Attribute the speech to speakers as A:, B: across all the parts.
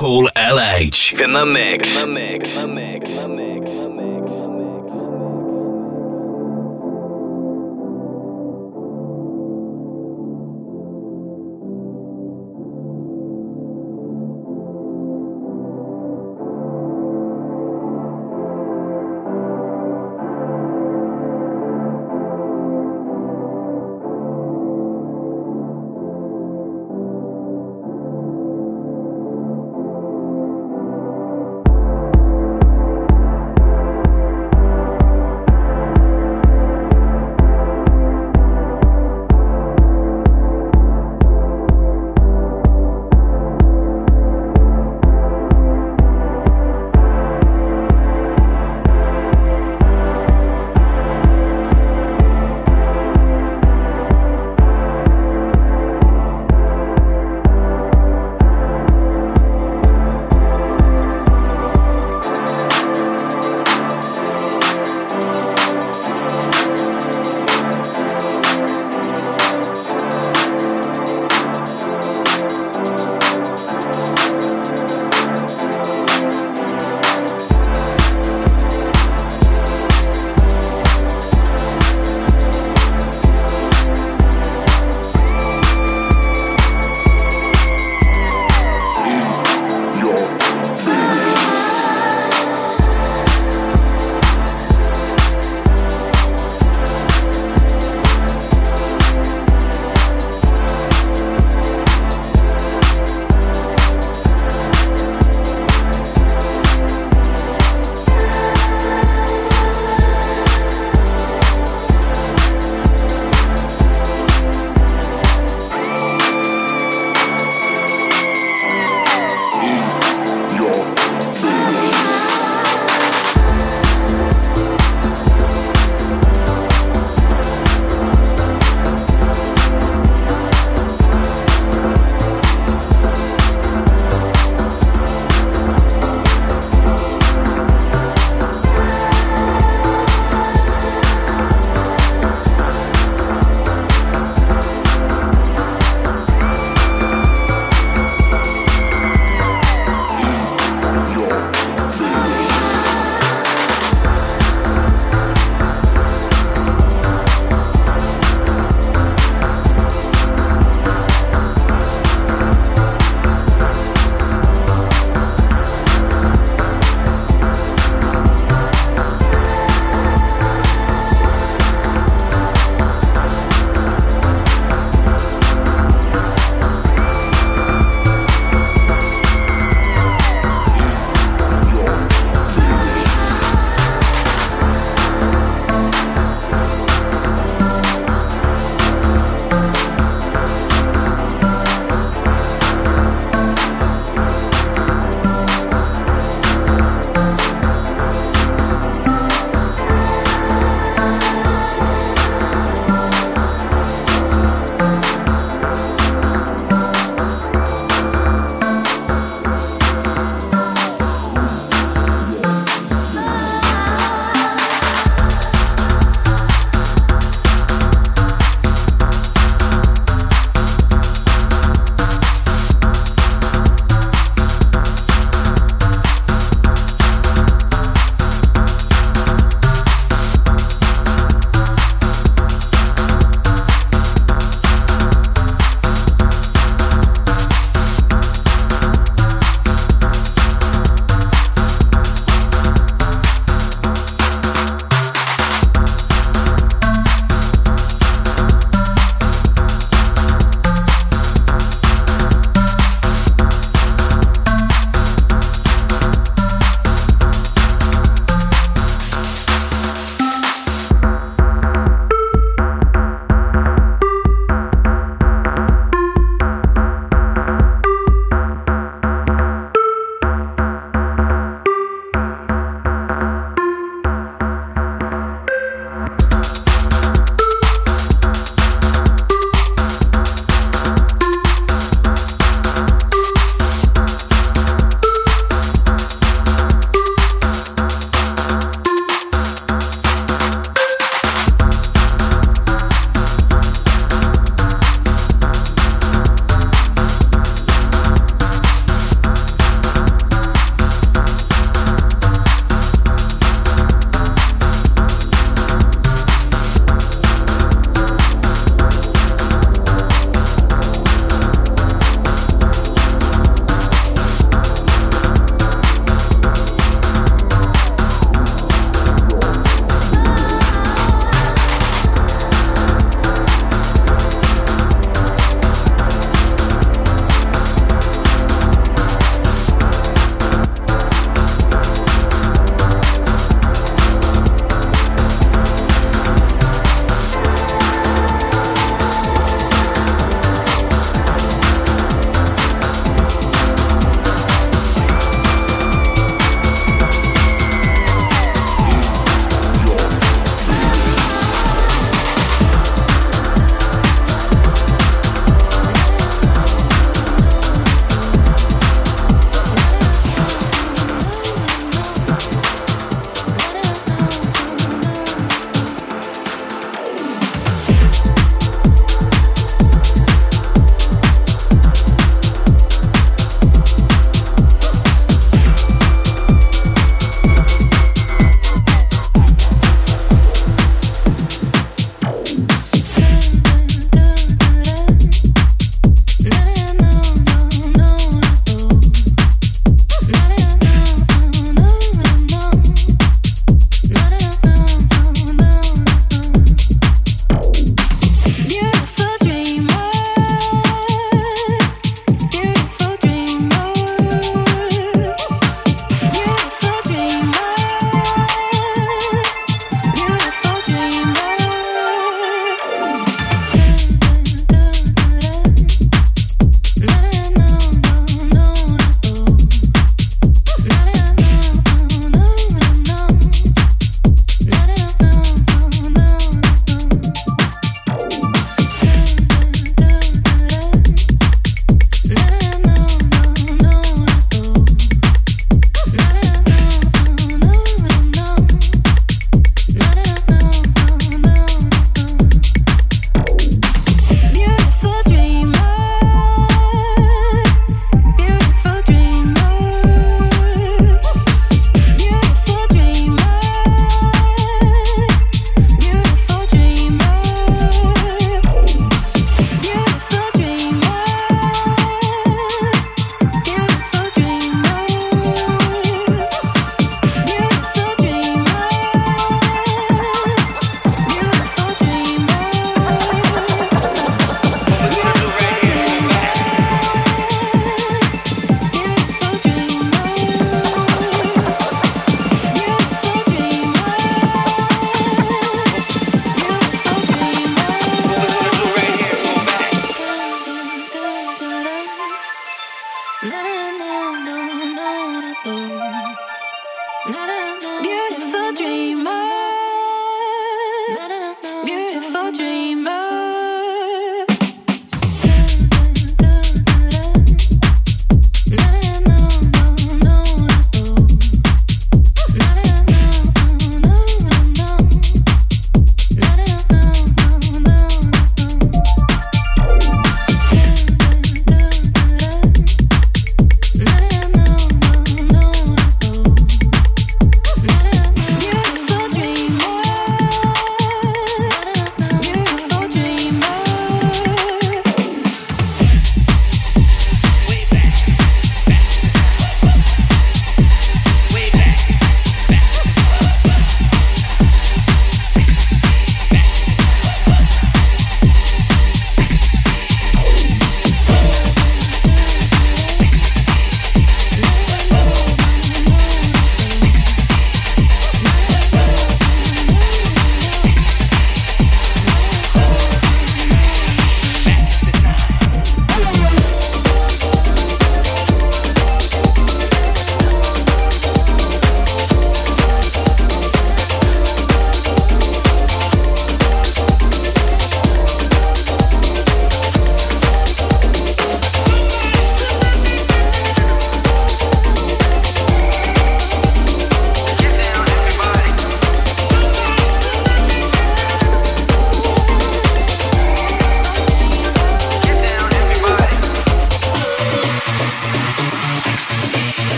A: Paul LH in the mix. In the mix. In the mix.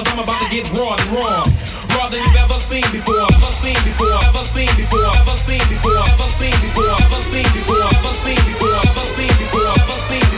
B: cause I'm about to get raw and raw. Raw than you've ever seen before, ever seen before, ever seen before, ever seen before, ever seen before, ever seen before, ever seen before, ever seen before, ever seen before, ever seen before.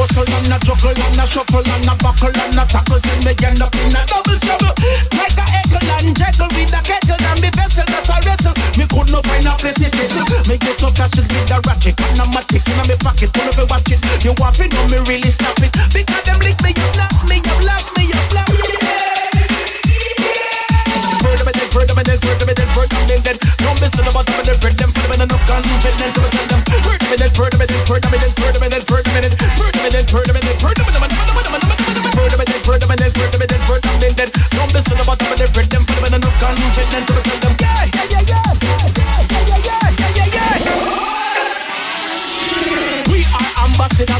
B: hustle and a juggle and a shuffle and a buckle and a tackle till me end up in a double trouble. Like a eckle and juggle with a kettle and me vessel that's a wrestle. Me could not find a place to settle. Me get so casual with a ratchet and I'm a tick in my pocket. don't and watch it. You want to know me really stop it because them lick me up, knock me up, lock me up, lock me yeah. Heard me then, heard me then, heard me then, heard me then. Don't miss it about them and the bread them. Further me then, enough confidence to tell them. Further me then, further me then, further me then, further me then, then confidence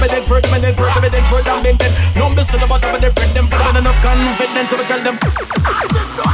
B: with them and then hurt them and then hurt them and then hurt them and then numbers to the bottom and then break them. But enough confidence, so we tell them. I just